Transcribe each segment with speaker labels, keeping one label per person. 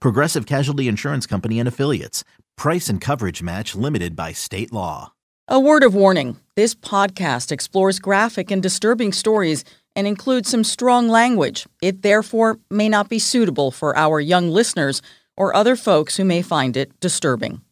Speaker 1: Progressive Casualty Insurance Company and Affiliates. Price and coverage match limited by state law.
Speaker 2: A word of warning this podcast explores graphic and disturbing stories and includes some strong language. It therefore may not be suitable for our young listeners or other folks who may find it disturbing.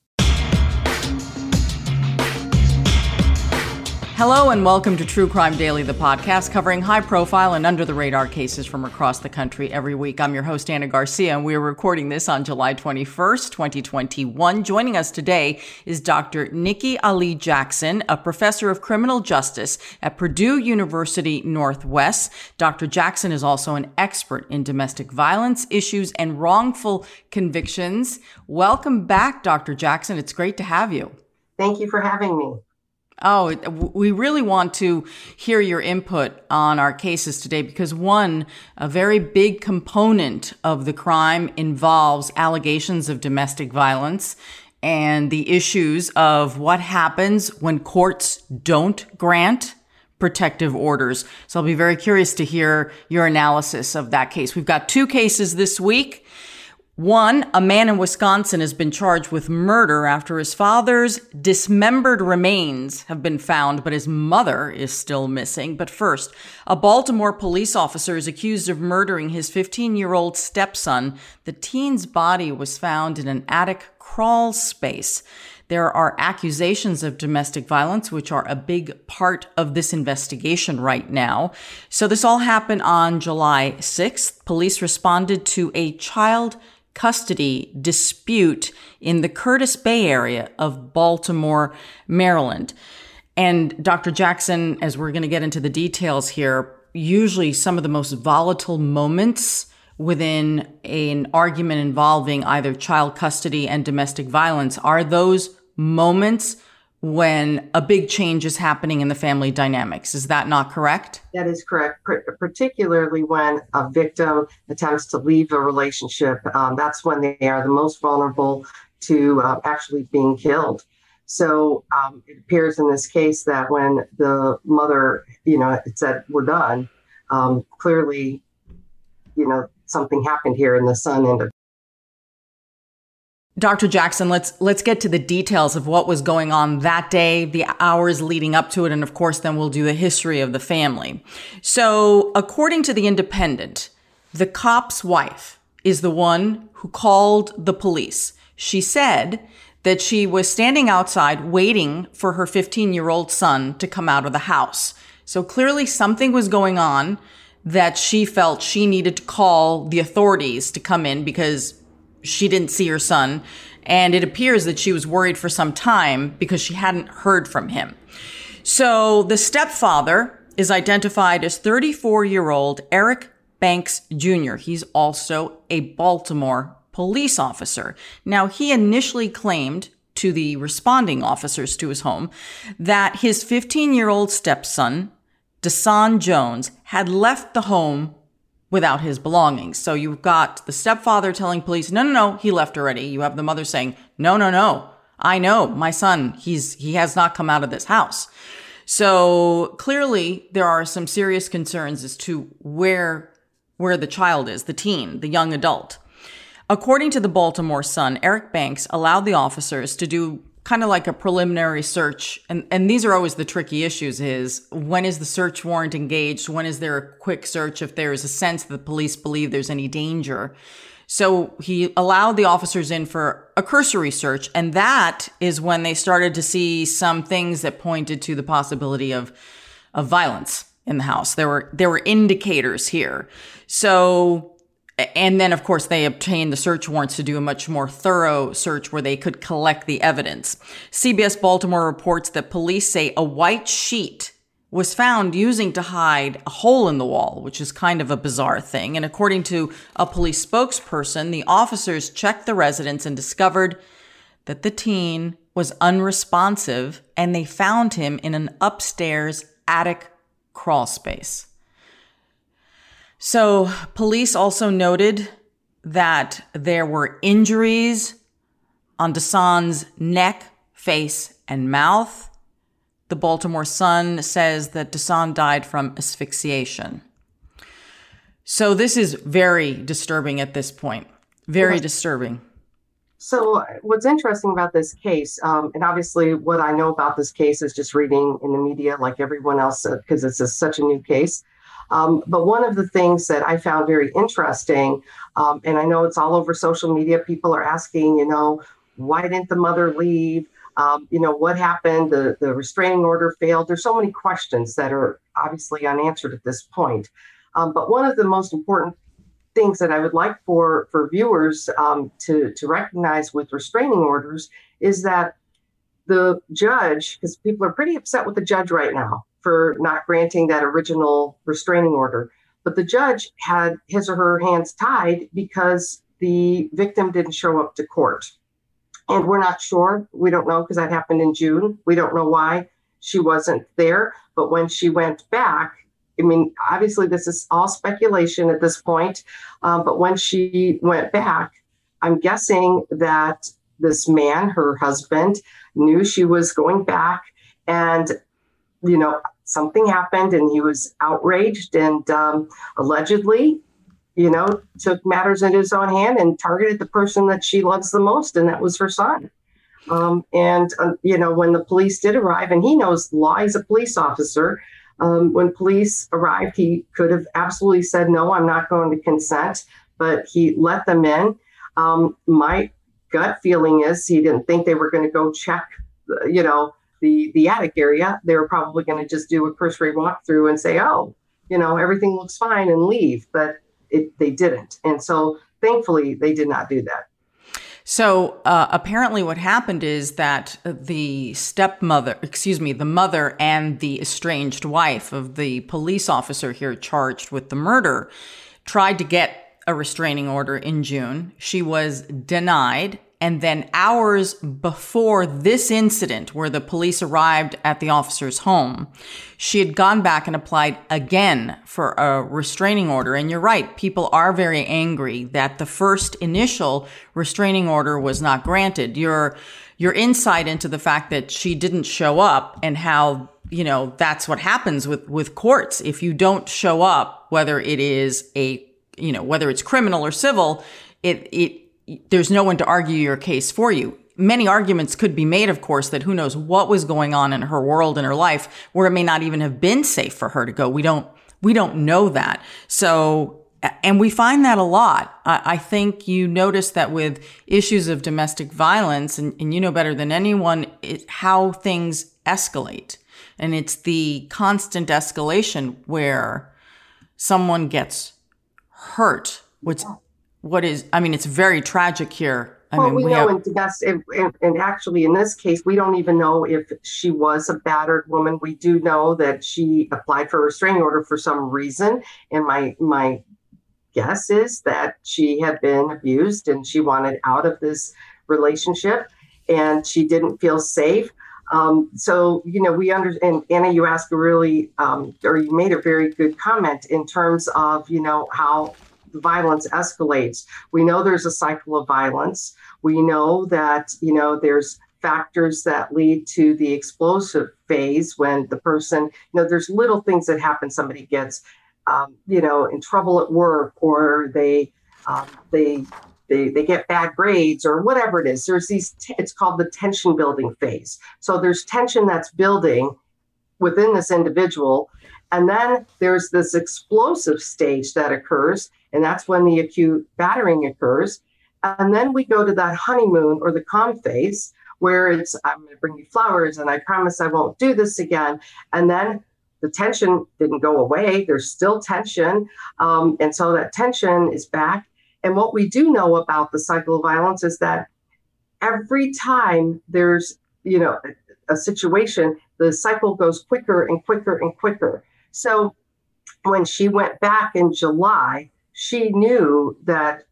Speaker 2: Hello and welcome to True Crime Daily, the podcast covering high profile and under the radar cases from across the country every week. I'm your host, Ana Garcia, and we're recording this on July 21st, 2021. Joining us today is Dr. Nicky Ali Jackson, a professor of criminal justice at Purdue University Northwest. Dr. Jackson is also an expert in domestic violence issues and wrongful convictions. Welcome back, Dr. Jackson. It's great to have you.
Speaker 3: Thank you for having me.
Speaker 2: Oh, we really want to hear your input on our cases today because one, a very big component of the crime involves allegations of domestic violence and the issues of what happens when courts don't grant protective orders. So I'll be very curious to hear your analysis of that case. We've got two cases this week. One, a man in Wisconsin has been charged with murder after his father's dismembered remains have been found, but his mother is still missing. But first, a Baltimore police officer is accused of murdering his 15 year old stepson. The teen's body was found in an attic crawl space. There are accusations of domestic violence, which are a big part of this investigation right now. So this all happened on July 6th. Police responded to a child custody dispute in the Curtis Bay area of Baltimore, Maryland. And Dr. Jackson, as we're going to get into the details here, usually some of the most volatile moments within an argument involving either child custody and domestic violence are those moments when a big change is happening in the family dynamics. Is that not correct?
Speaker 3: That is correct, particularly when a victim attempts to leave a relationship. Um, that's when they are the most vulnerable to uh, actually being killed. So um, it appears in this case that when the mother, you know, said, we're done, um, clearly, you know, something happened here and the son ended
Speaker 2: Dr. Jackson, let's let's get to the details of what was going on that day, the hours leading up to it, and of course then we'll do the history of the family. So, according to the Independent, the cop's wife is the one who called the police. She said that she was standing outside waiting for her 15-year-old son to come out of the house. So clearly something was going on that she felt she needed to call the authorities to come in because she didn't see her son. And it appears that she was worried for some time because she hadn't heard from him. So the stepfather is identified as 34 year old Eric Banks Jr. He's also a Baltimore police officer. Now, he initially claimed to the responding officers to his home that his 15 year old stepson, Dasan Jones, had left the home without his belongings. So you've got the stepfather telling police, no, no, no, he left already. You have the mother saying, no, no, no, I know my son, he's, he has not come out of this house. So clearly there are some serious concerns as to where, where the child is, the teen, the young adult. According to the Baltimore Sun, Eric Banks allowed the officers to do kind of like a preliminary search and and these are always the tricky issues is when is the search warrant engaged when is there a quick search if there is a sense that the police believe there's any danger So he allowed the officers in for a cursory search. And that is when they started to see some things that pointed to the possibility of, of violence in the house. There were, there were indicators here. So, and then of course they obtained the search warrants to do a much more thorough search where they could collect the evidence. CBS Baltimore reports that police say a white sheet was found using to hide a hole in the wall, which is kind of a bizarre thing. And according to a police spokesperson, the officers checked the residence and discovered that the teen was unresponsive and they found him in an upstairs attic crawl space. So, police also noted that there were injuries on Dasan's neck, face, and mouth the Baltimore Sun says that Dasan died from asphyxiation. So this is very disturbing at this point. Very disturbing.
Speaker 3: So, what's interesting about this case, um, and obviously what I know about this case is just reading in the media like everyone else, because uh, it's a, such a new case. Um, but one of the things that I found very interesting, um, and I know it's all over social media, people are asking, you know, why didn't the mother leave? Um, you know, what happened? The, the restraining order failed. There's so many questions that are obviously unanswered at this point. Um, but one of the most important things that I would like for, for viewers um, to, to recognize with restraining orders is that the judge, because people are pretty upset with the judge right now for not granting that original restraining order, but the judge had his or her hands tied because the victim didn't show up to court. And we're not sure. We don't know because that happened in June. We don't know why she wasn't there. But when she went back, I mean, obviously, this is all speculation at this point. Um, but when she went back, I'm guessing that this man, her husband, knew she was going back. And, you know, something happened and he was outraged and um, allegedly you know, took matters into his own hand and targeted the person that she loves the most, and that was her son. Um, and, uh, you know, when the police did arrive, and he knows law, he's a police officer. Um, when police arrived, he could have absolutely said, No, I'm not going to consent, but he let them in. Um, my gut feeling is he didn't think they were going to go check, you know, the, the attic area. They were probably going to just do a cursory walkthrough and say, Oh, you know, everything looks fine and leave. But it, they didn't. And so thankfully, they did not do that.
Speaker 2: So uh, apparently, what happened is that the stepmother, excuse me, the mother and the estranged wife of the police officer here charged with the murder tried to get a restraining order in June. She was denied and then hours before this incident, where the police arrived at the officer's home, she had gone back and applied again for a restraining order. And you're right, people are very angry that the first initial restraining order was not granted. Your, your insight into the fact that she didn't show up and how, you know, that's what happens with, with courts. If you don't show up, whether it is a, you know, whether it's criminal or civil, it, it, there's no one to argue your case for you. Many arguments could be made, of course, that who knows what was going on in her world in her life where it may not even have been safe for her to go. We don't, we don't know that. So, and we find that a lot. I, I think you notice that with issues of domestic violence, and, and you know better than anyone it, how things escalate. And it's the constant escalation where someone gets hurt, which what is i mean it's very tragic here I
Speaker 3: well,
Speaker 2: mean,
Speaker 3: we, we know have... best, and, and, actually in this case, we don't even know if she was a battered woman. We do know that she applied for a restraining order for some reason, and my my guess is that she had been abused and she wanted out of this relationship, and she didn't feel safe. Um, so you know, we understand. Ana, you asked a really, um, or you made a very good comment in terms of you know how violence escalates. We know there's a cycle of violence. We know that, you know, there's factors that lead to the explosive phase when the person, you know, there's little things that happen. Somebody gets, um, you know, in trouble at work or they, um, they, they, they get bad grades or whatever it is. There's these, t- it's called the tension building phase. So there's tension that's building within this individual And then there's this explosive stage that occurs, and that's when the acute battering occurs. And then we go to that honeymoon or the calm phase where it's, I'm going to bring you flowers and I promise I won't do this again. And then the tension didn't go away. There's still tension. Um, and so that tension is back. And what we do know about the cycle of violence is that every time there's, you know, a, a situation, the cycle goes quicker and quicker and quicker. So when she went back in July, she knew that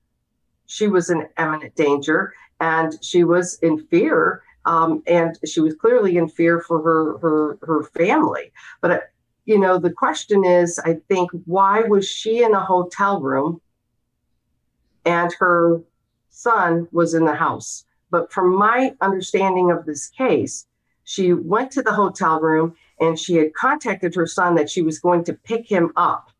Speaker 3: she was in imminent danger and she was in fear. Um, and she was clearly in fear for her her her family. But uh, you know, the question is, I think, why was she in a hotel room and her son was in the house? But from my understanding of this case, she went to the hotel room and she had contacted her son that she was going to pick him up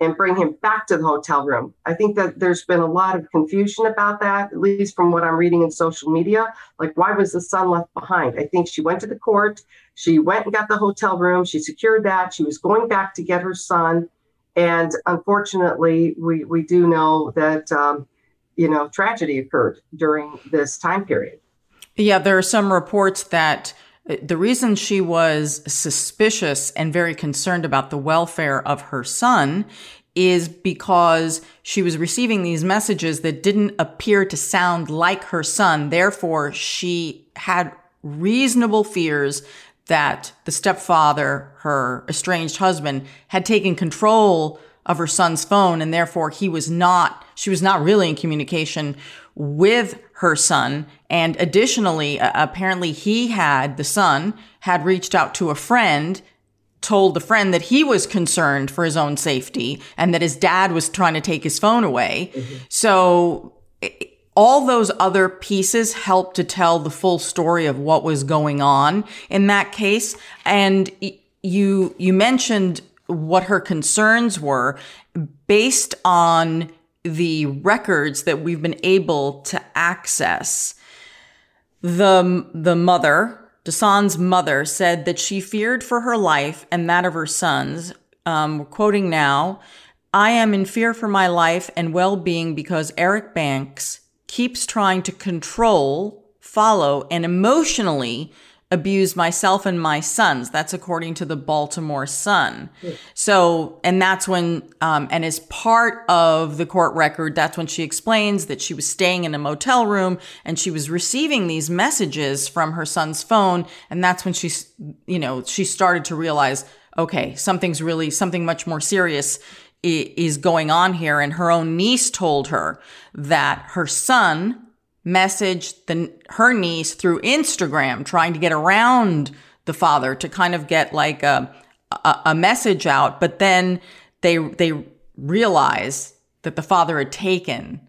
Speaker 3: and bring him back to the hotel room. I think that there's been a lot of confusion about that, at least from what I'm reading in social media. Like, why was the son left behind? I think she went to the court, she went and got the hotel room, she secured that, she was going back to get her son. And unfortunately, we, we do know that, um, you know, tragedy occurred during this time period.
Speaker 2: Yeah, there are some reports that the reason she was suspicious and very concerned about the welfare of her son is because she was receiving these messages that didn't appear to sound like her son. Therefore, she had reasonable fears that the stepfather, her estranged husband, had taken control of her son's phone and therefore he was not, she was not really in communication with her son. And additionally, uh, apparently he had, the son, had reached out to a friend, told the friend that he was concerned for his own safety and that his dad was trying to take his phone away. Mm-hmm. So all those other pieces help to tell the full story of what was going on in that case. And you, you mentioned what her concerns were based on the records that we've been able to access. The, the mother, Dasan's mother, said that she feared for her life and that of her sons. Um, we're quoting now I am in fear for my life and well being because Eric Banks keeps trying to control, follow, and emotionally abused myself and my sons. That's according to the Baltimore Sun. So, and that's when, um, and as part of the court record, that's when she explains that she was staying in a motel room and she was receiving these messages from her son's phone. And that's when she, you know, she started to realize, okay, something's really, something much more serious is going on here. And her own niece told her that her son, messaged the, her niece through Instagram, trying to get around the father to kind of get like a, a, a message out. But then they, they realize that the father had taken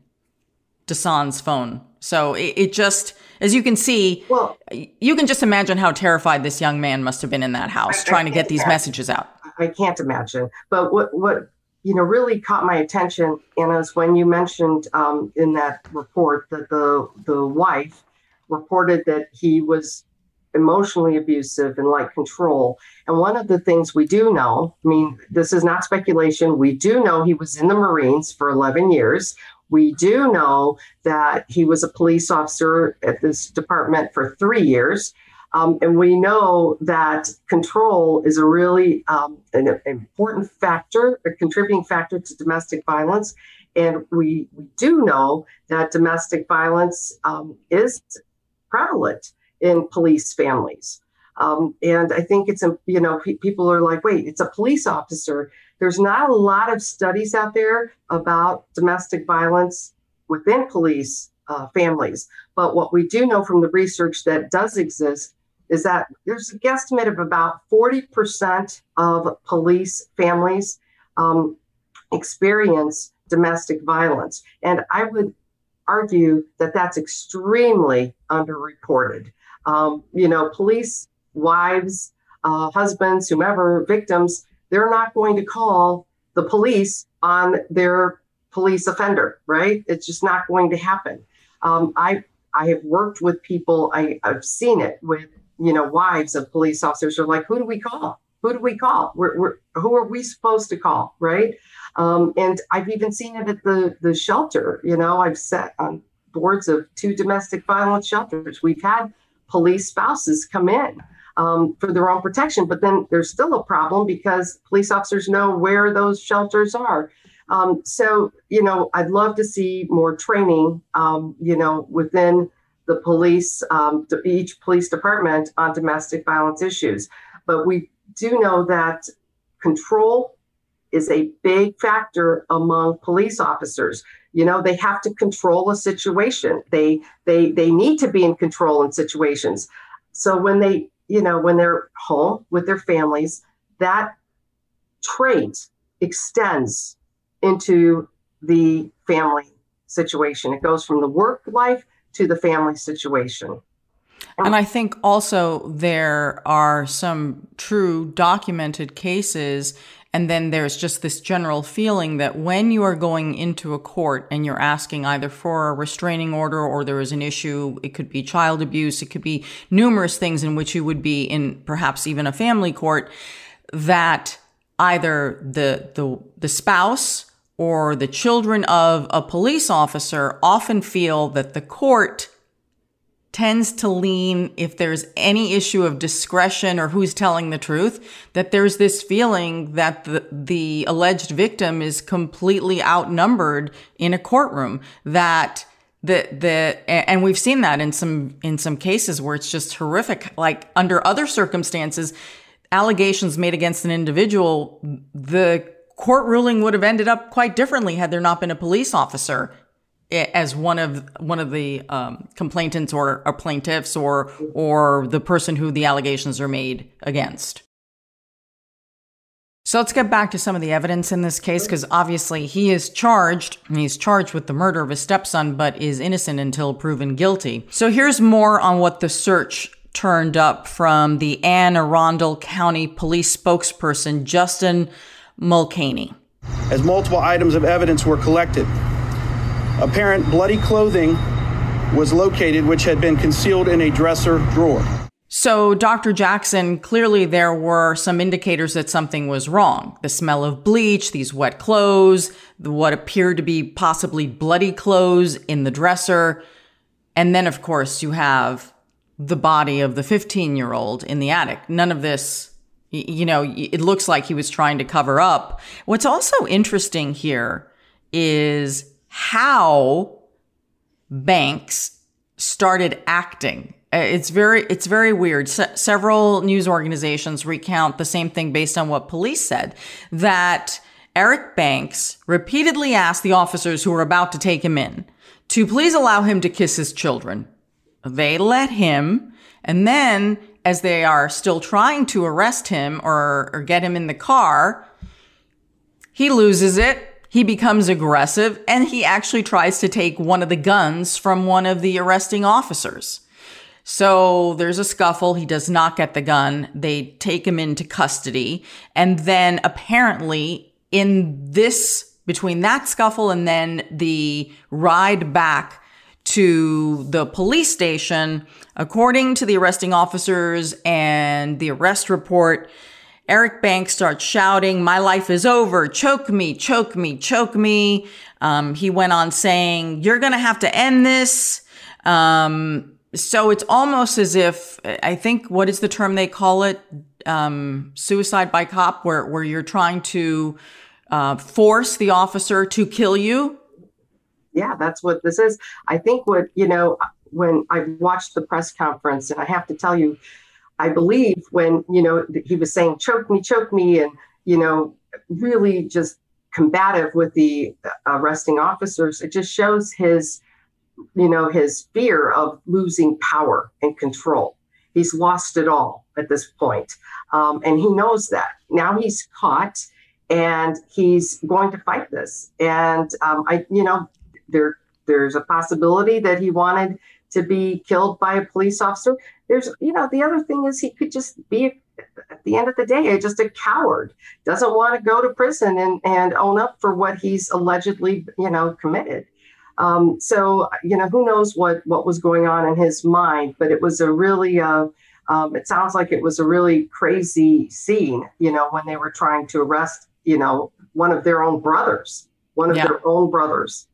Speaker 2: Dasan's phone. So it, it, just, as you can see, well, you can just imagine how terrified this young man must have been in that house I, trying I to get these imagine. messages out.
Speaker 3: I can't imagine. But what, what you know, really caught my attention, and as when you mentioned um, in that report that the the wife reported that he was emotionally abusive and like control. And one of the things we do know, I mean, this is not speculation, we do know he was in the Marines for 11 years. We do know that he was a police officer at this department for three years. Um, and we know that control is a really um, an, an, important factor, a contributing factor to domestic violence. And we, we do know that domestic violence um, is prevalent in police families. Um, and I think it's, a, you know, pe- people are like, wait, it's a police officer. There's not a lot of studies out there about domestic violence within police uh, families. But what we do know from the research that does exist is that there's a guesstimate of about 40% of police families um, experience domestic violence. And I would argue that that's extremely underreported. Um, you know, police wives, uh, husbands, whomever, victims, they're not going to call the police on their police offender, right? It's just not going to happen. Um, I I have worked with people. I, I've seen it with you know, wives of police officers are like, who do we call? who do we call? We're, we're, who are we supposed to call, right? Um, and I've even seen it at the the shelter. You know, I've sat on boards of two domestic violence shelters. We've had police spouses come in um, for their own protection, but then there's still a problem because police officers know where those shelters are. Um, so, you know, I'd love to see more training, um, you know, within the police, um, each police department on domestic violence issues. But we do know that control is a big factor among police officers. You know, they have to control a situation. They they they need to be in control in situations. So when they, you know, when they're home with their families, that trait extends into the family situation. It goes from the work life to the family situation.
Speaker 2: And I think also there are some true documented cases. And then there's just this general feeling that when you are going into a court and you're asking either for a restraining order or there is an issue, it could be child abuse, it could be numerous things in which you would be in perhaps even a family court, that either the, the, the spouse or the children of a police officer often feel that the court tends to lean, if there's any issue of discretion or who's telling the truth, that there's this feeling that the, the alleged victim is completely outnumbered in a courtroom, that the the and we've seen that in some in some cases where it's just horrific. Like under other circumstances allegations made against an individual the court ruling would have ended up quite differently had there not been a police officer as one of one of the um, complainants or, or plaintiffs or or the person who the allegations are made against. So let's get back to some of the evidence in this case because obviously he is charged, he's charged with the murder of his stepson, but is innocent until proven guilty. So here's more on what the search turned up from the Anne Arundel County Police spokesperson, Justin Mulcahy.
Speaker 4: As multiple items of evidence were collected, apparent bloody clothing was located, which had been concealed in a dresser drawer.
Speaker 2: So, Dr. Jackson, clearly there were some indicators that something was wrong. The smell of bleach, these wet clothes, what appeared to be possibly bloody clothes in the dresser. And then, of course, you have the body of the 15 year old in the attic. None of this you know, it looks like he was trying to cover up. What's also interesting here is how banks started acting. Uh, it's very, it's very weird. several news organizations recount the same thing based on what police said that Eric Banks repeatedly asked the officers who were about to take him in to please allow him to kiss his children. They let him. And then as they are still trying to arrest him or, or get him in the car, he loses it. He becomes aggressive and he actually tries to take one of the guns from one of the arresting officers. So there's a scuffle. He does not get the gun. They take him into custody. And then apparently in this, between that scuffle and then the ride back to the police station. According to the arresting officers and the arrest report, Eric Banks starts shouting, My life is over. Choke me, choke me, choke me. Um, he went on saying, You're going to have to end this. Um, so it's almost as if, I think, what is the term they call it? Um, suicide by cop, where, where you're trying to uh, force the officer to kill you
Speaker 3: yeah, that's what this is. I think what, you know, when I watched the press conference, and I have to tell you, I believe when, you know, he was saying, choke me, choke me, and, you know, really just combative with the arresting officers, it just shows his, you know, his fear of losing power and control. He's lost it all at this point. Um, and he knows that. Now he's caught and he's going to fight this. And um, I, you know, there there's a possibility that he wanted to be killed by a police officer. There's, you know, the other thing is he could just be at the end of the day just a coward, doesn't want to go to prison and and own up for what he's allegedly, you know, committed. Um, so, you know, who knows what what was going on in his mind? But it was a really uh, Um, it sounds like it was a really crazy scene, you know, when they were trying to arrest, you know, one of their own brothers, one of yeah. their own brothers.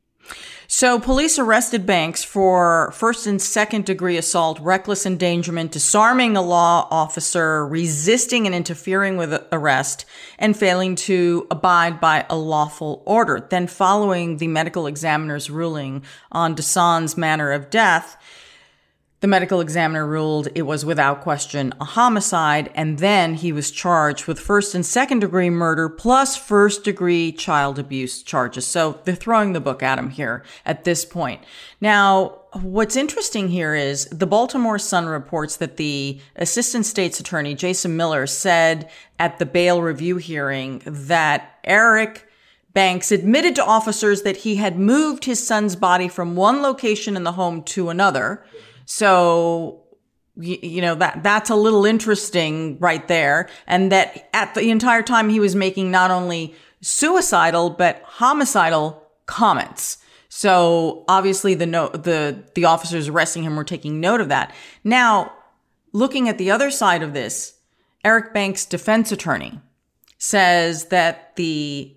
Speaker 2: So, police arrested Banks for first and second degree assault, reckless endangerment, disarming a law officer, resisting and interfering with arrest, and failing to abide by a lawful order. Then, following the medical examiner's ruling on Dasan's manner of death, the medical examiner ruled it was without question a homicide, and then he was charged with first and second degree murder plus first degree child abuse charges. So they're throwing the book at him here at this point. Now, what's interesting here is the Baltimore Sun reports that the assistant state's attorney, Jason Miller, said at the bail review hearing that Eric Banks admitted to officers that he had moved his son's body from one location in the home to another so you know that that's a little interesting right there. And that at the entire time he was making not only suicidal but homicidal comments. So obviously the no, the the officers arresting him were taking note of that. Now looking at the other side of this Eric Banks defense attorney says that the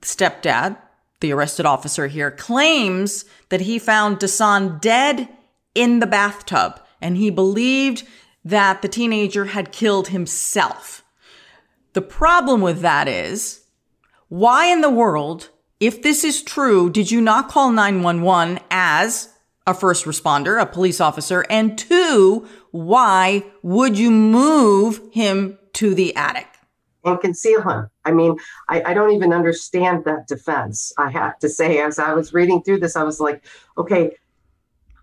Speaker 2: stepdad the arrested officer here claims that he found Dasan dead in the bathtub, and he believed that the teenager had killed himself. The problem with that is, why in the world, if this is true, did you not call 911 as a first responder, a police officer? And two, why would you move him to the attic?
Speaker 3: And conceal him. I mean, I, I, don't even understand that defense. I have to say, as I was reading through this, I was like, okay,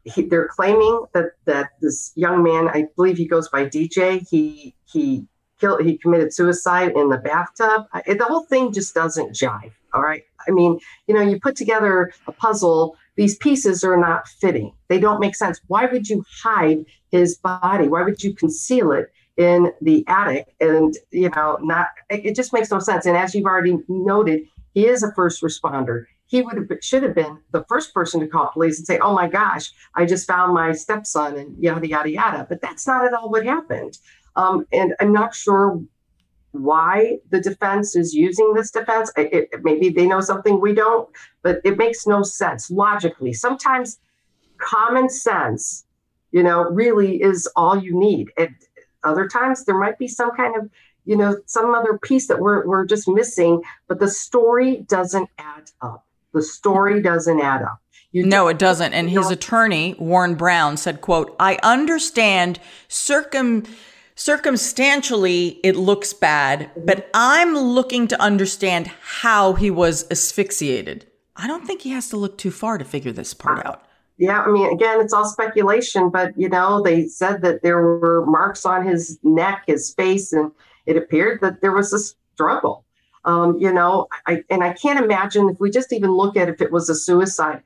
Speaker 3: he, they're claiming that that this young man, I believe he goes by DJ, he he killed, he committed suicide in the bathtub. I, the whole thing just doesn't jive. All right, I mean, you know, you put together a puzzle. These pieces are not fitting. They don't make sense. Why would you hide his body? Why would you conceal it in the attic? And you know, not it just makes no sense. And as you've already noted, he is a first responder he would have should have been the first person to call police and say, "Oh my gosh, I just found my stepson," and yada yada yada. But that's not at all what happened. Um, and I'm not sure why the defense is using this defense. It, it, maybe they know something we don't, but it makes no sense logically. Sometimes common sense, you know, really is all you need. And other times there might be some kind of you know some other piece that we're, we're just missing but the story doesn't add up the story doesn't add up.
Speaker 2: You no, it doesn't. And his attorney, Warren Brown, said, quote, I understand circum circumstantially it looks bad, mm-hmm. but I'm looking to understand how he was asphyxiated. I don't think he has to look too far to figure this part out.
Speaker 3: Yeah, I mean, again, it's all speculation, but you know, they said that there were marks on his neck, his face, and it appeared that there was a struggle. Um, you know, I, and I can't imagine if we just even look at if it was a suicide,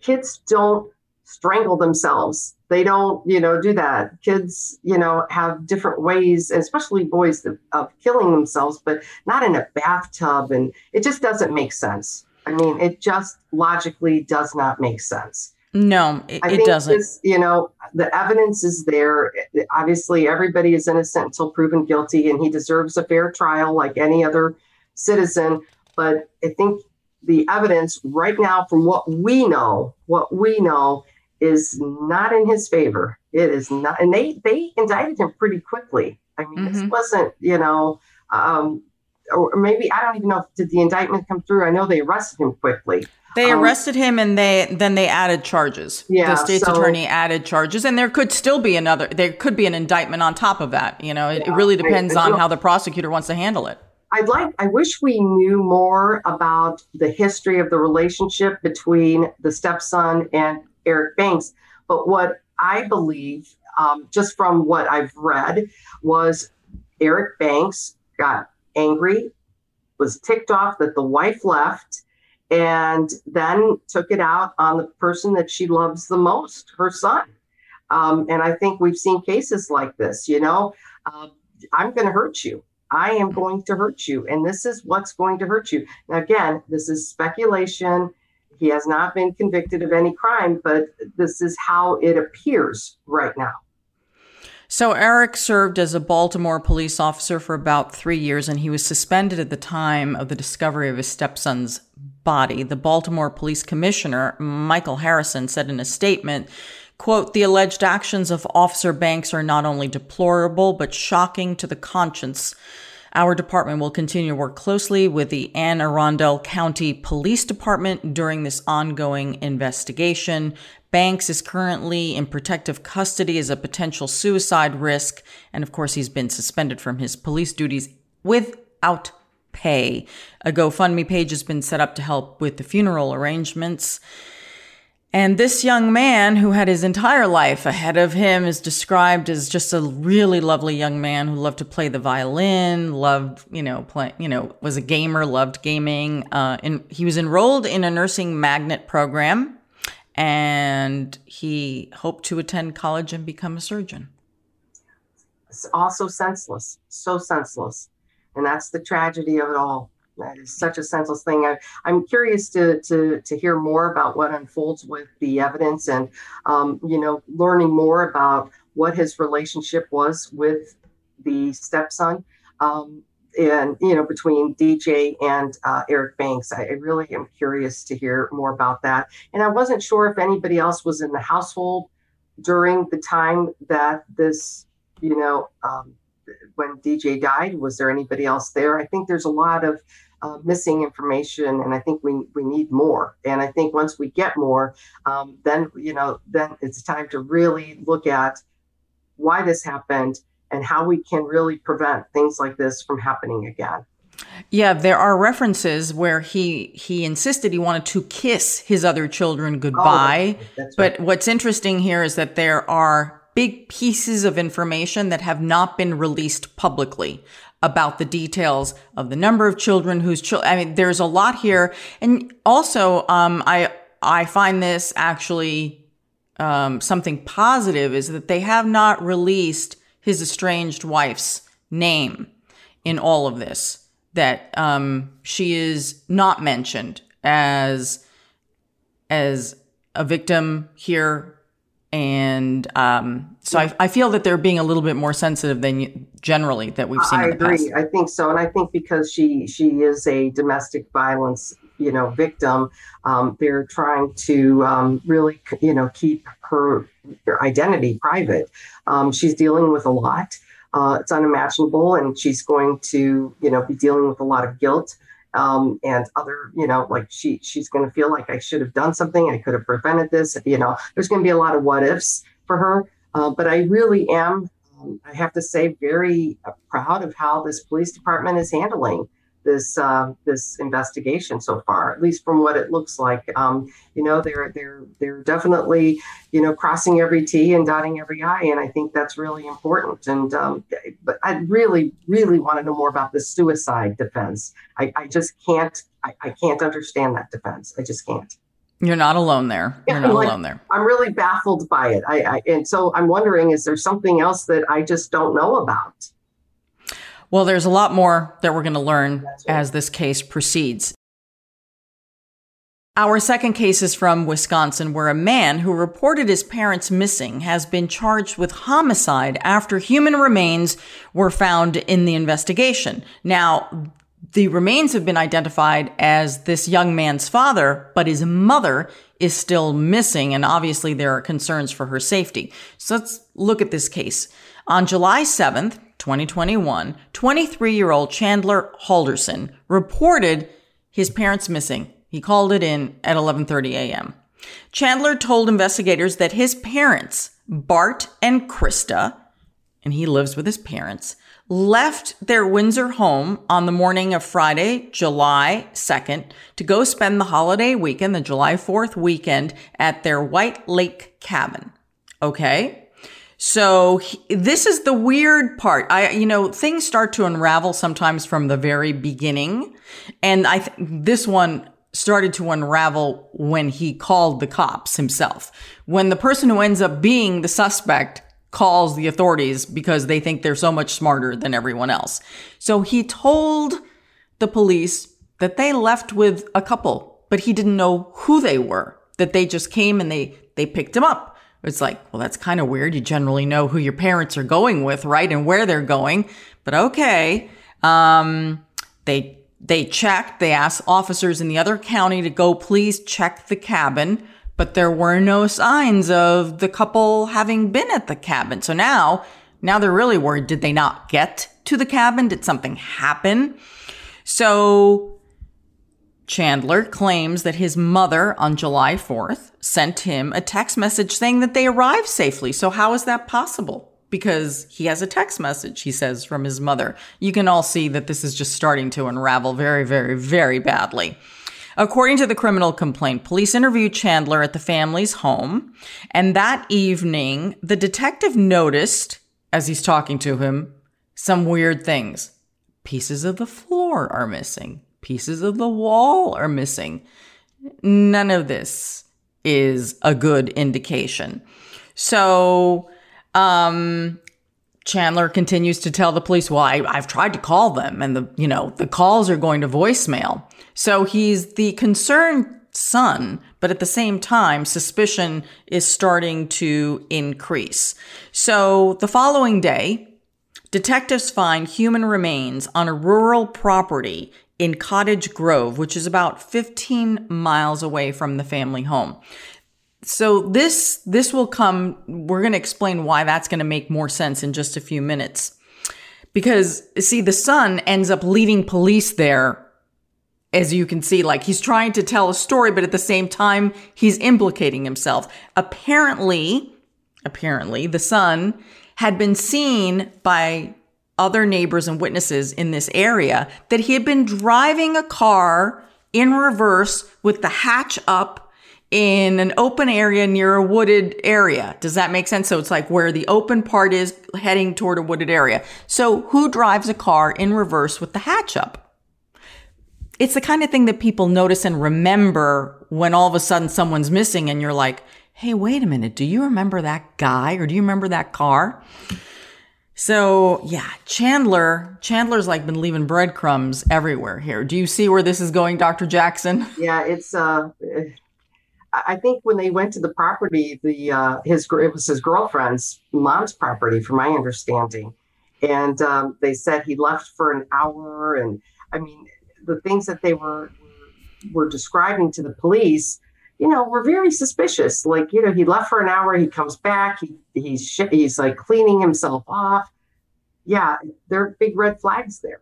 Speaker 3: kids don't strangle themselves. They don't, you know, do that. Kids, you know, have different ways, especially boys, of killing themselves, but not in a bathtub. And it just doesn't make sense. I mean, it just logically does not make sense.
Speaker 2: No, it, it doesn't. This,
Speaker 3: you know, the evidence is there. Obviously, everybody is innocent until proven guilty, and he deserves a fair trial like any other citizen. But I think the evidence right now, from what we know, what we know is not in his favor. It is not, and they they indicted him pretty quickly. I mean, mm-hmm. this wasn't, you know, um, or maybe I don't even know if did the indictment come through. I know they arrested him quickly.
Speaker 2: They um, arrested him and they then they added charges. Yeah, the state's so, attorney added charges, and there could still be another. There could be an indictment on top of that. You know, it, yeah, it really depends I, on how the prosecutor wants to handle it.
Speaker 3: I'd like, I wish we knew more about the history of the relationship between the stepson and Eric Banks. But what I believe, um, just from what I've read, was Eric Banks got angry, was ticked off that the wife left, and then took it out on the person that she loves the most, her son. Um, and I think we've seen cases like this, you know, uh, I'm going to hurt you. I am going to hurt you. And this is what's going to hurt you. Now, again, this is speculation. He has not been convicted of any crime, but this is how it appears right now.
Speaker 2: So, Eric served as a Baltimore police officer for about three years, and he was suspended at the time of the discovery of his stepson's body. The Baltimore Police Commissioner, Michael Harrison, said in a statement, quote, the alleged actions of Officer Banks are not only deplorable, but shocking to the conscience. Our department will continue to work closely with the Anne Arundel County Police Department during this ongoing investigation. Banks is currently in protective custody as a potential suicide risk. And of course, he's been suspended from his police duties without pay. A GoFundMe page has been set up to help with the funeral arrangements. And this young man who had his entire life ahead of him is described as just a really lovely young man who loved to play the violin, loved, you know, play, you know, was a gamer, loved gaming. Uh, and he was enrolled in a nursing magnet program and he hoped to attend college and become a surgeon.
Speaker 3: It's also senseless, so senseless. And that's the tragedy of it all. That is such a senseless thing. I, am curious to, to to hear more about what unfolds with the evidence, and um, you know, learning more about what his relationship was with the stepson. Um, and you know between DJ and uh, Eric Banks. I, I, really am curious to hear more about that. And I wasn't sure if anybody else was in the household during the time that this, you know, um, when DJ died. Was there anybody else there? I think there's a lot of uh, missing information, and I think we we need more. And I think once we get more, um, then you know, then it's time to really look at why this happened and how we can really prevent things like this from happening again.
Speaker 2: Yeah, there are references where he he insisted he wanted to kiss his other children goodbye. Oh, right. But what's interesting here is that there are big pieces of information that have not been released publicly about the details of the number of children whose children. I mean, there's a lot here, and also um, I I find this actually um, something positive is that they have not released his estranged wife's name in all of this. That um, she is not mentioned as as a victim here, and um, so I, I, feel that they're being a little bit more sensitive than generally that we've seen. I
Speaker 3: agree.
Speaker 2: Past.
Speaker 3: I think so, and I think because she she is a domestic violence you know victim um, they're trying to um, really you know keep her, her identity private um, she's dealing with a lot uh, it's unimaginable and she's going to you know be dealing with a lot of guilt um, and other you know like she she's going to feel like i should have done something i could have prevented this you know there's going to be a lot of what ifs for her. Uh, but i really am um, i have to say very proud of how this police department is handling this uh, this investigation so far, at least from what it looks like. Um, you know, they're they're they're definitely you know crossing every T and dotting every I, and I think that's really important. And um, but I really really want to know more about the suicide defense. I, I just can't I, I can't understand that defense. I just can't.
Speaker 2: You're not alone there. You're not like, alone there.
Speaker 3: I'm really baffled by it. I, I and so I'm wondering, is there something else that I just don't know about?
Speaker 2: Well, there's a lot more that we're going to learn right. as this case proceeds. Our second case is from Wisconsin, where a man who reported his parents missing has been charged with homicide after human remains were found in the investigation. Now, the remains have been identified as this young man's father, but his mother is still missing, and obviously there are concerns for her safety. So let's look at this case. On July 7th, 2021, 23 year old Chandler Halderson reported his parents missing. He called it in at 11:30 a.m. Chandler told investigators that his parents, Bart and Krista, and he lives with his parents, left their Windsor home on the morning of Friday, July 2nd, to go spend the holiday weekend, the July 4th weekend, at their White Lake cabin. Okay? So he, this is the weird part. I, you know, things start to unravel sometimes from the very beginning. And I, th- this one started to unravel when he called the cops himself. When the person who ends up being the suspect calls the authorities because they think they're so much smarter than everyone else. So he told the police that they left with a couple, but he didn't know who they were, that they just came and they, they picked him up It's like, well, that's kind of weird. You generally know who your parents are going with, right? And where they're going. But okay. Um, they, they checked. They asked officers in the other county to go please check the cabin, but there were no signs of the couple having been at the cabin. So now, now they're really worried. Did they not get to the cabin? Did something happen? So Chandler claims that his mother on July 4th sent him a text message saying that they arrived safely. So how is that possible? Because he has a text message, he says, from his mother. You can all see that this is just starting to unravel very, very, very badly. According to the criminal complaint, police interviewed Chandler at the family's home. And that evening, the detective noticed, as he's talking to him, some weird things. Pieces of the floor are missing pieces of the wall are missing. None of this is a good indication. So, um, Chandler continues to tell the police, well, I, have tried to call them and the, you know, the calls are going to voicemail. So he's the concerned son, but at the same time, suspicion is starting to increase. So the following day, detectives find human remains on a rural property in Cottage Grove, which is about 15 miles away from the family home. So this this will come we're going to explain why that's going to make more sense in just a few minutes. Because see the son ends up leaving police there as you can see like he's trying to tell a story but at the same time he's implicating himself. Apparently apparently the son had been seen by other neighbors and witnesses in this area that he had been driving a car in reverse with the hatch up in an open area near a wooded area. Does that make sense? So it's like where the open part is heading toward a wooded area. So who drives a car in reverse with the hatch up? It's the kind of thing that people notice and remember when all of a sudden someone's missing and you're like, Hey, wait a minute. Do you remember that guy or do you remember that car? So yeah, Chandler, Chandler's like been leaving breadcrumbs everywhere here. Do you see where this is going, Dr. Jackson?
Speaker 3: Yeah, it's uh I think when they went to the property, the uh his it was his girlfriend's mom's property, from my understanding. And um, they said he left for an hour and I mean the things that they were were describing to the police you know, were very suspicious. Like, you know, he left for an hour, he comes back, he, he's he's like cleaning himself off. Yeah, there are big red flags there.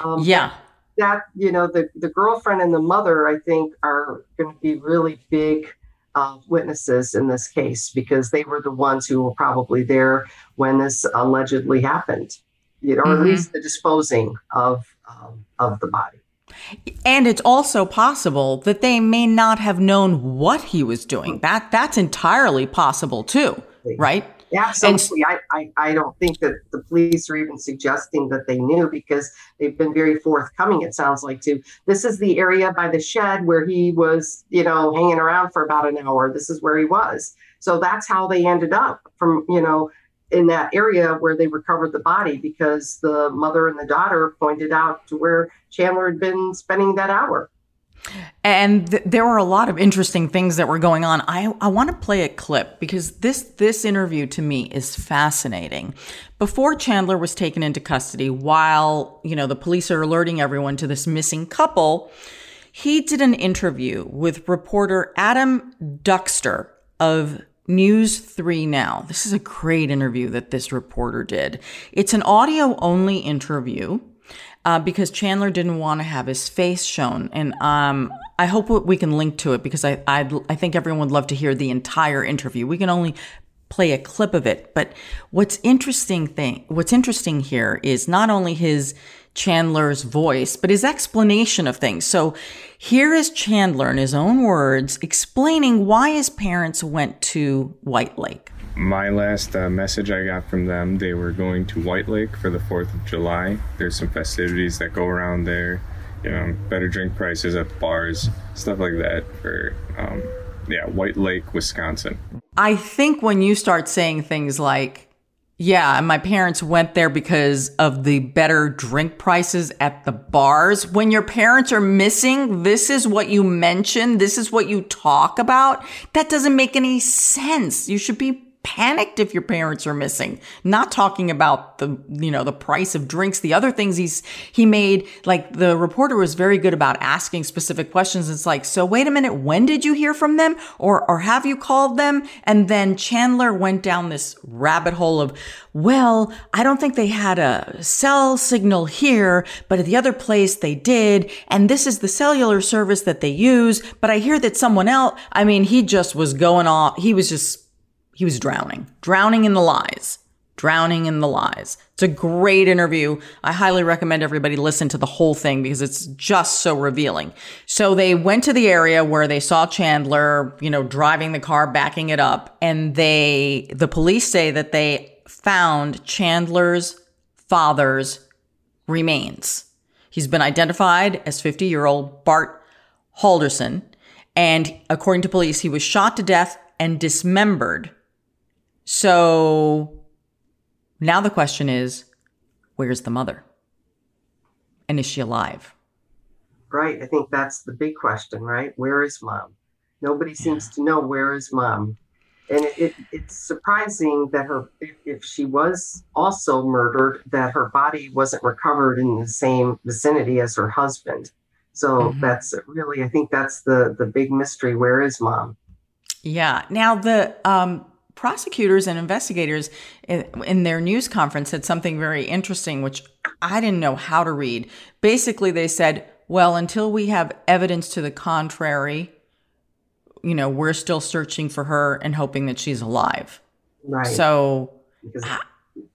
Speaker 2: Um, yeah,
Speaker 3: that you know, the the girlfriend and the mother, I think, are going to be really big uh, witnesses in this case because they were the ones who were probably there when this allegedly happened, you know, or mm-hmm. at least the disposing of um, of the body.
Speaker 2: And it's also possible that they may not have known what he was doing. Hmm. That that's entirely possible too, right?
Speaker 3: Absolutely. And, I, I, I don't think that the police are even suggesting that they knew because they've been very forthcoming, it sounds like, too. This is the area by the shed where he was, you know, hanging around for about an hour. This is where he was. So that's how they ended up from, you know, in that area where they recovered the body because the mother and the daughter pointed out to where Chandler had been spending that hour.
Speaker 2: And th- there were a lot of interesting things that were going on. I, I want to play a clip because this this interview to me is fascinating. Before Chandler was taken into custody, while you know the police are alerting everyone to this missing couple, he did an interview with reporter Adam Duxter of News 3 Now. This is a great interview that this reporter did. It's an audio only interview uh, because Chandler didn't want to have his face shown. And um, I hope we can link to it because I, I'd, I think everyone would love to hear the entire interview. We can only play a clip of it. But what's interesting thing, what's interesting here is not only his Chandler's voice, but his explanation of things. So here is Chandler in his own words explaining why his parents went to White Lake.
Speaker 5: My last uh, message I got from them, they were going to White Lake for the 4th of July. There's some festivities that go around there, you know, better drink prices at bars, stuff like that for, um, yeah, White Lake, Wisconsin.
Speaker 2: I think when you start saying things like, Yeah, my parents went there because of the better drink prices at the bars. When your parents are missing, this is what you mention, this is what you talk about. That doesn't make any sense. You should be panicked if your parents are missing. Not talking about the, you know, the price of drinks, the other things he's, he made, like the reporter was very good about asking specific questions. It's like, so wait a minute, when did you hear from them? Or, or have you called them? And then Chandler went down this rabbit hole of, well, I don't think they had a cell signal here, but at the other place they did. And this is the cellular service that they use. But I hear that someone else, I mean, he just was going off. He was just he was drowning, drowning in the lies, drowning in the lies. It's a great interview. I highly recommend everybody listen to the whole thing because it's just so revealing. So they went to the area where they saw Chandler, you know, driving the car, backing it up, and they, the police say that they found Chandler's father's remains. He's been identified as 50 year old Bart Halderson. And according to police, he was shot to death and dismembered so now the question is where's the mother? And is she alive?
Speaker 3: Right. I think that's the big question, right? Where is mom? Nobody seems yeah. to know where is mom. And it, it, it's surprising that her, if, if she was also murdered, that her body wasn't recovered in the same vicinity as her husband. So mm-hmm. that's really, I think that's the the big mystery. Where is mom?
Speaker 2: Yeah. Now the um, prosecutors and investigators in, in, their news conference said something very interesting, which I didn't know how to read. Basically, they said, well, until we have evidence to the contrary, you know, we're still searching for her and hoping that she's alive.
Speaker 3: Right.
Speaker 2: So
Speaker 3: because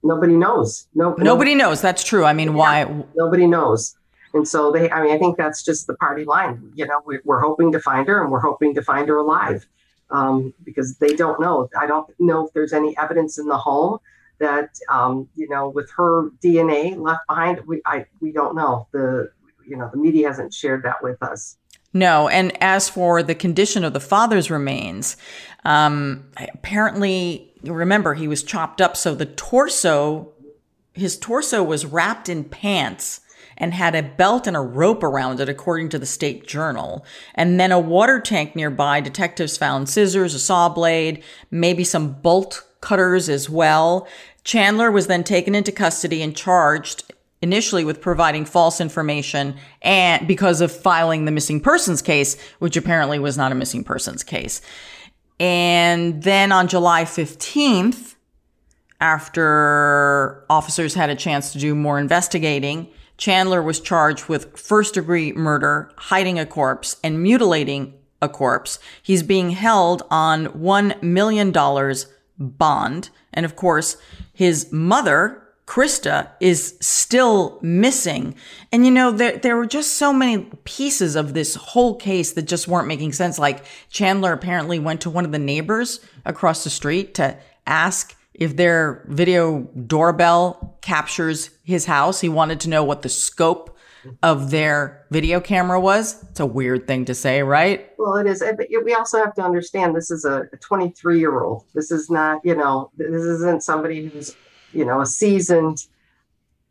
Speaker 3: nobody knows. No,
Speaker 2: nobody knows. That's true. I mean, yeah, why?
Speaker 3: Nobody knows. And so they, I mean, I think that's just the party line. You know, we, we're hoping to find her and we're hoping to find her alive um, because they don't know. I don't know if there's any evidence in the home that um, you know with her DNA left behind. We I we don't know. The you know the media hasn't shared that with us.
Speaker 2: No, and as for the condition of the father's remains, um, apparently, remember he was chopped up, so the torso, his torso was wrapped in pants and had a belt and a rope around it, according to the state journal. And then a water tank nearby, detectives found scissors, a saw blade, maybe some bolt cutters as well. Chandler was then taken into custody and charged initially with providing false information and because of filing the missing persons case, which apparently was not a missing persons case. And then on July 15th, after officers had a chance to do more investigating, Chandler was charged with first degree murder, hiding a corpse, and mutilating a corpse. He's being held on $1 million bond. And of course, his mother, Krista, is still missing. And you know, there, there were just so many pieces of this whole case that just weren't making sense. Like Chandler apparently went to one of the neighbors across the street to ask if their video doorbell captures his house, he wanted to know what the scope of their video camera was. It's a weird thing to say, right?
Speaker 3: Well, it is. But we also have to understand this is a 23 year old. This is not, you know, this isn't somebody who's, you know, a seasoned,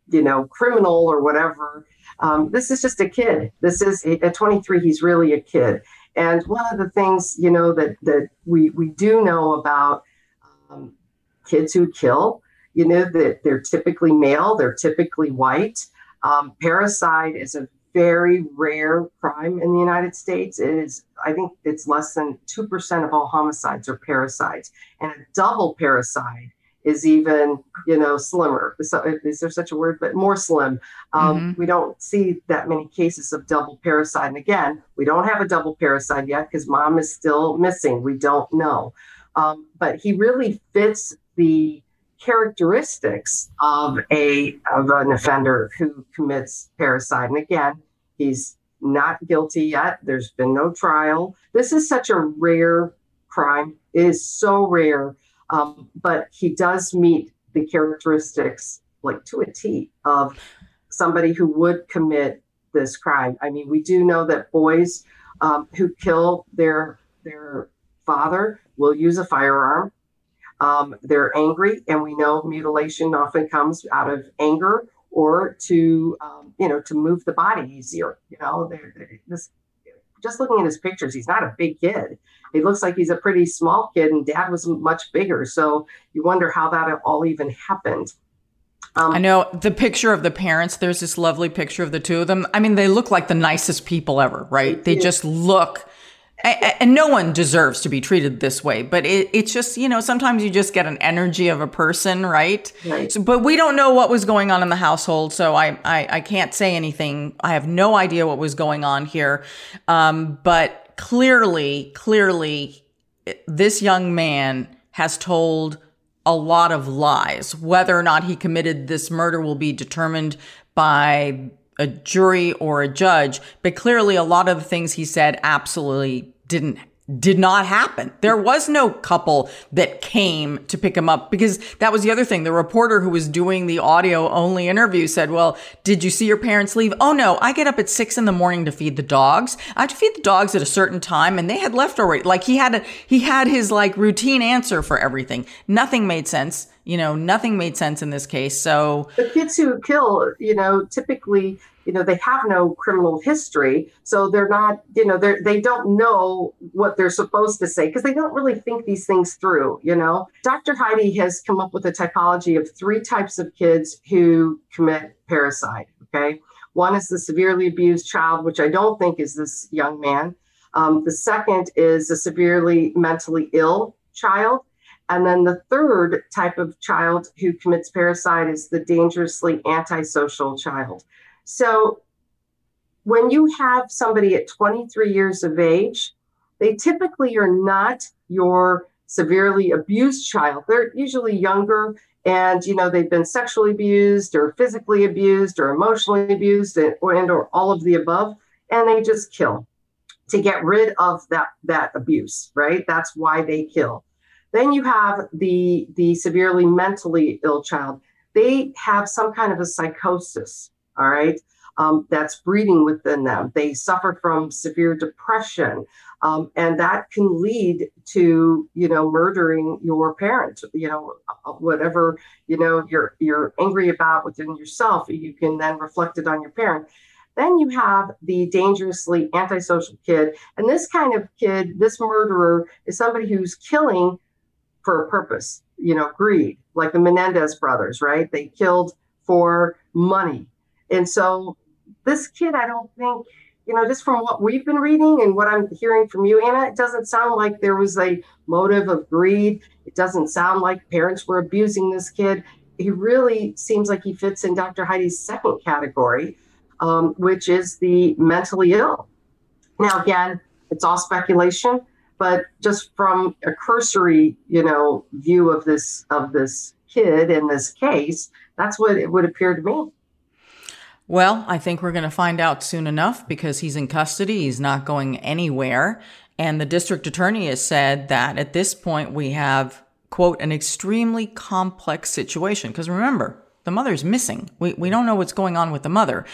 Speaker 3: you know, criminal or whatever. Um, this is just a kid. This is at 23. He's really a kid. And one of the things, you know, that that we we do know about um, kids who kill, you know, that they're typically male, they're typically white. Um, parricide is a very rare crime in the United States. It is, I think it's less than 2% of all homicides are parricides. And a double parricide is even, you know, slimmer. Is there such a word? But more slim. Um, mm-hmm. We don't see that many cases of double parricide. And again, we don't have a double parricide yet because mom is still missing. We don't know. Um, but he really fits the characteristics of a of an offender who commits parricide. And again, he's not guilty yet. There's been no trial. This is such a rare crime. It is so rare, um, but he does meet the characteristics like to a T of somebody who would commit this crime. I mean, we do know that boys um, who kill their their father will use a firearm Um, they're angry, and we know mutilation often comes out of anger or to um, you know to move the body easier. You know, they're, they're, this just looking at his pictures, he's not a big kid. He looks like he's a pretty small kid, and dad was much bigger. So you wonder how that all even happened.
Speaker 2: Um, I know the picture of the parents. There's this lovely picture of the two of them. I mean, they look like the nicest people ever, right? They just look, and no one deserves to be treated this way. But it, it's just, you know, sometimes you just get an energy of a person, right?
Speaker 3: right.
Speaker 2: So, but we don't know what was going on in the household, so I, I, I can't say anything. I have no idea what was going on here. Um, but clearly, clearly, this young man has told a lot of lies. Whether or not he committed this murder will be determined by a jury or a judge, but clearly a lot of the things he said absolutely didn't did not happen. There was no couple that came to pick him up because that was the other thing. The reporter who was doing the audio only interview said, well, did you see your parents leave? Oh no, I get up at six in the morning to feed the dogs. I have to feed the dogs at a certain time and they had left already. Like he had a, he had his like routine answer for everything. Nothing made sense. You know, nothing made sense in this case. So
Speaker 3: the kids who kill, you know, typically you know they have no criminal history so they're not you know they they don't know what they're supposed to say because they don't really think these things through you know? Dr Heide has come up with a typology of three types of kids who commit parricide okay? One is the severely abused child which i don't think is this young man. Um, the second is a severely mentally ill child and then the third type of child who commits parricide is the dangerously antisocial child so when you have somebody at 23 years of age, they typically are not your severely abused child. They're usually younger and you know they've been sexually abused or physically abused or emotionally abused and or, and or all of the above and they just kill to get rid of that that abuse, right? That's why they kill. Then you have the the severely mentally ill child. They have some kind of a psychosis all right, um, that's breeding within them. They suffer from severe depression, um, and that can lead to you know murdering your parent. You know, uh, whatever you know you're you're angry about within yourself, you can then reflect it on your parent. Then you have the dangerously antisocial kid, and this kind of kid, this murderer, is somebody who's killing for a purpose. You know, greed, like the Menendez brothers, right? They killed for money and so this kid, I don't think, you know, just from what we've been reading and what I'm hearing from you, Ana, it doesn't sound like there was a motive of greed. It doesn't sound like parents were abusing this kid. He really seems like he fits in Dr. Heide's second category, um, which is the mentally ill. Now, again, it's all speculation, but just from a cursory, you know, view of this of this kid in this case, that's what it would appear to me.
Speaker 2: Well, I think we're going to find out soon enough because he's in custody. He's not going anywhere. And the district attorney has said that at this point we have, quote, an extremely complex situation. Because remember, the mother's missing. We, we don't know what's going on with the mother.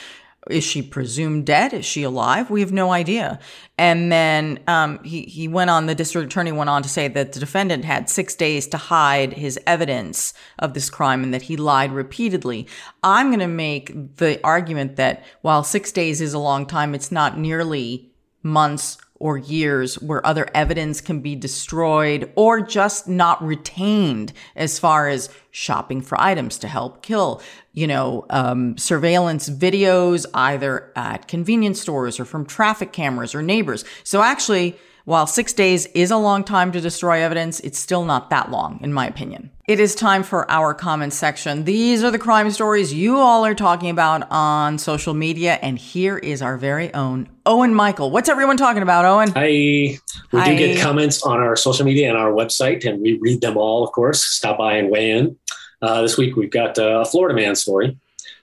Speaker 2: Is she presumed dead? Is she alive? We have no idea. And then um, he he went on. The district attorney went on to say that the defendant had six days to hide his evidence of this crime and that he lied repeatedly. I'm going to make the argument that while six days is a long time, it's not nearly months or years where other evidence can be destroyed or just not retained as far as shopping for items to help kill, you know, um, surveillance videos either at convenience stores or from traffic cameras or neighbors. So actually, while six days is a long time to destroy evidence, it's still not that long, in my opinion. It is time for our comment section. These are the crime stories you all are talking about on social media, and here is our very own Owen Michael. What's everyone talking about, Owen?
Speaker 6: Hi. We
Speaker 2: Hi.
Speaker 6: do get comments on our social media and our website, and we read them all, of course. Stop by and weigh in. Uh, this week, we've got uh, a Florida man story.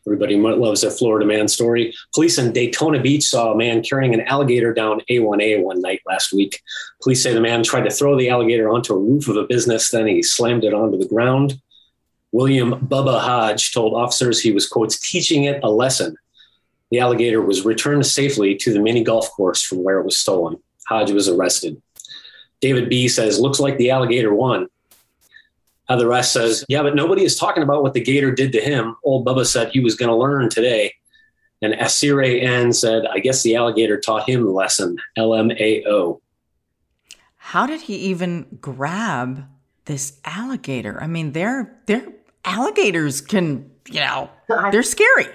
Speaker 6: Everybody loves a Florida man story. Police in Daytona Beach saw a man carrying an alligator down A1A one night last week. Police say the man tried to throw the alligator onto a roof of a business, then he slammed it onto the ground. William Bubba Hodge told officers he was, quotes, teaching it a lesson. The alligator was returned safely to the mini golf course from where it was stolen. Hodge was arrested. David B says, looks like the alligator won. Heather S says, Yeah, but nobody is talking about what the gator did to him. Old Bubba said he was going to learn today. And Asire N said, I guess the alligator taught him the lesson. LMAO.
Speaker 2: How did he even grab this alligator? I mean, they're they're alligators can, you know, they're scary.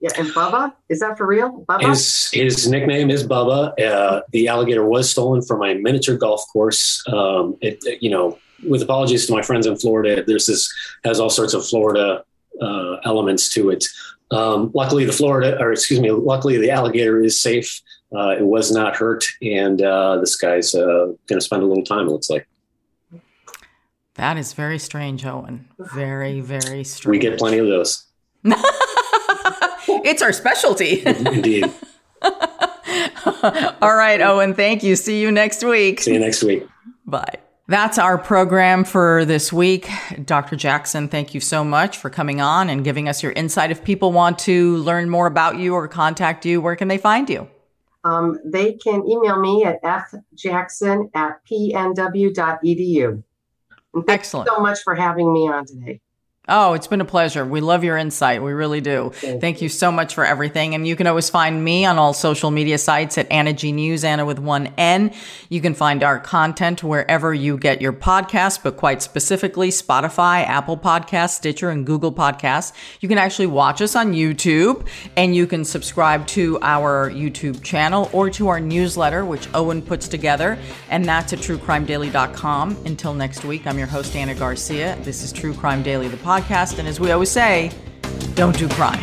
Speaker 3: Yeah, and Bubba, is that for real? Bubba?
Speaker 6: His his nickname is Bubba. Uh, the alligator was stolen from a miniature golf course. Um, it, you know, with apologies to my friends in Florida, there's this has all sorts of Florida uh, elements to it. Um, luckily, the Florida, or excuse me, luckily the alligator is safe. Uh, it was not hurt, and uh, this guy's uh, going to spend a little time. It looks like.
Speaker 2: That is very strange, Owen. Very, very strange.
Speaker 6: We get plenty of those.
Speaker 2: it's our specialty.
Speaker 6: Indeed.
Speaker 2: All right, Owen. Thank you. See you next week.
Speaker 6: See you next week.
Speaker 2: Bye. That's our program for this week. Dr. Jackson, thank you so much for coming on and giving us your insight. If people want to learn more about you or contact you, where can they find you?
Speaker 3: Um, they can email me at fjackson at pnw.edu. And thank
Speaker 2: Excellent.
Speaker 3: you so much for having me on today.
Speaker 2: Oh, it's been a pleasure. We love your insight. We really do.
Speaker 3: Thank
Speaker 2: Thank you so much for everything. And you can always find me on all social media sites at Ana G News, Ana with one N. You can find our content wherever you get your podcasts, but quite specifically Spotify, Apple Podcasts, Stitcher, and Google Podcasts. You can actually watch us on YouTube and you can subscribe to our YouTube channel or to our newsletter, which Owen puts together. And that's at truecrimedaily.com. Until next week, I'm your host, Ana Garcia. This is True Crime Daily, the podcast. And as we always say, don't do crime.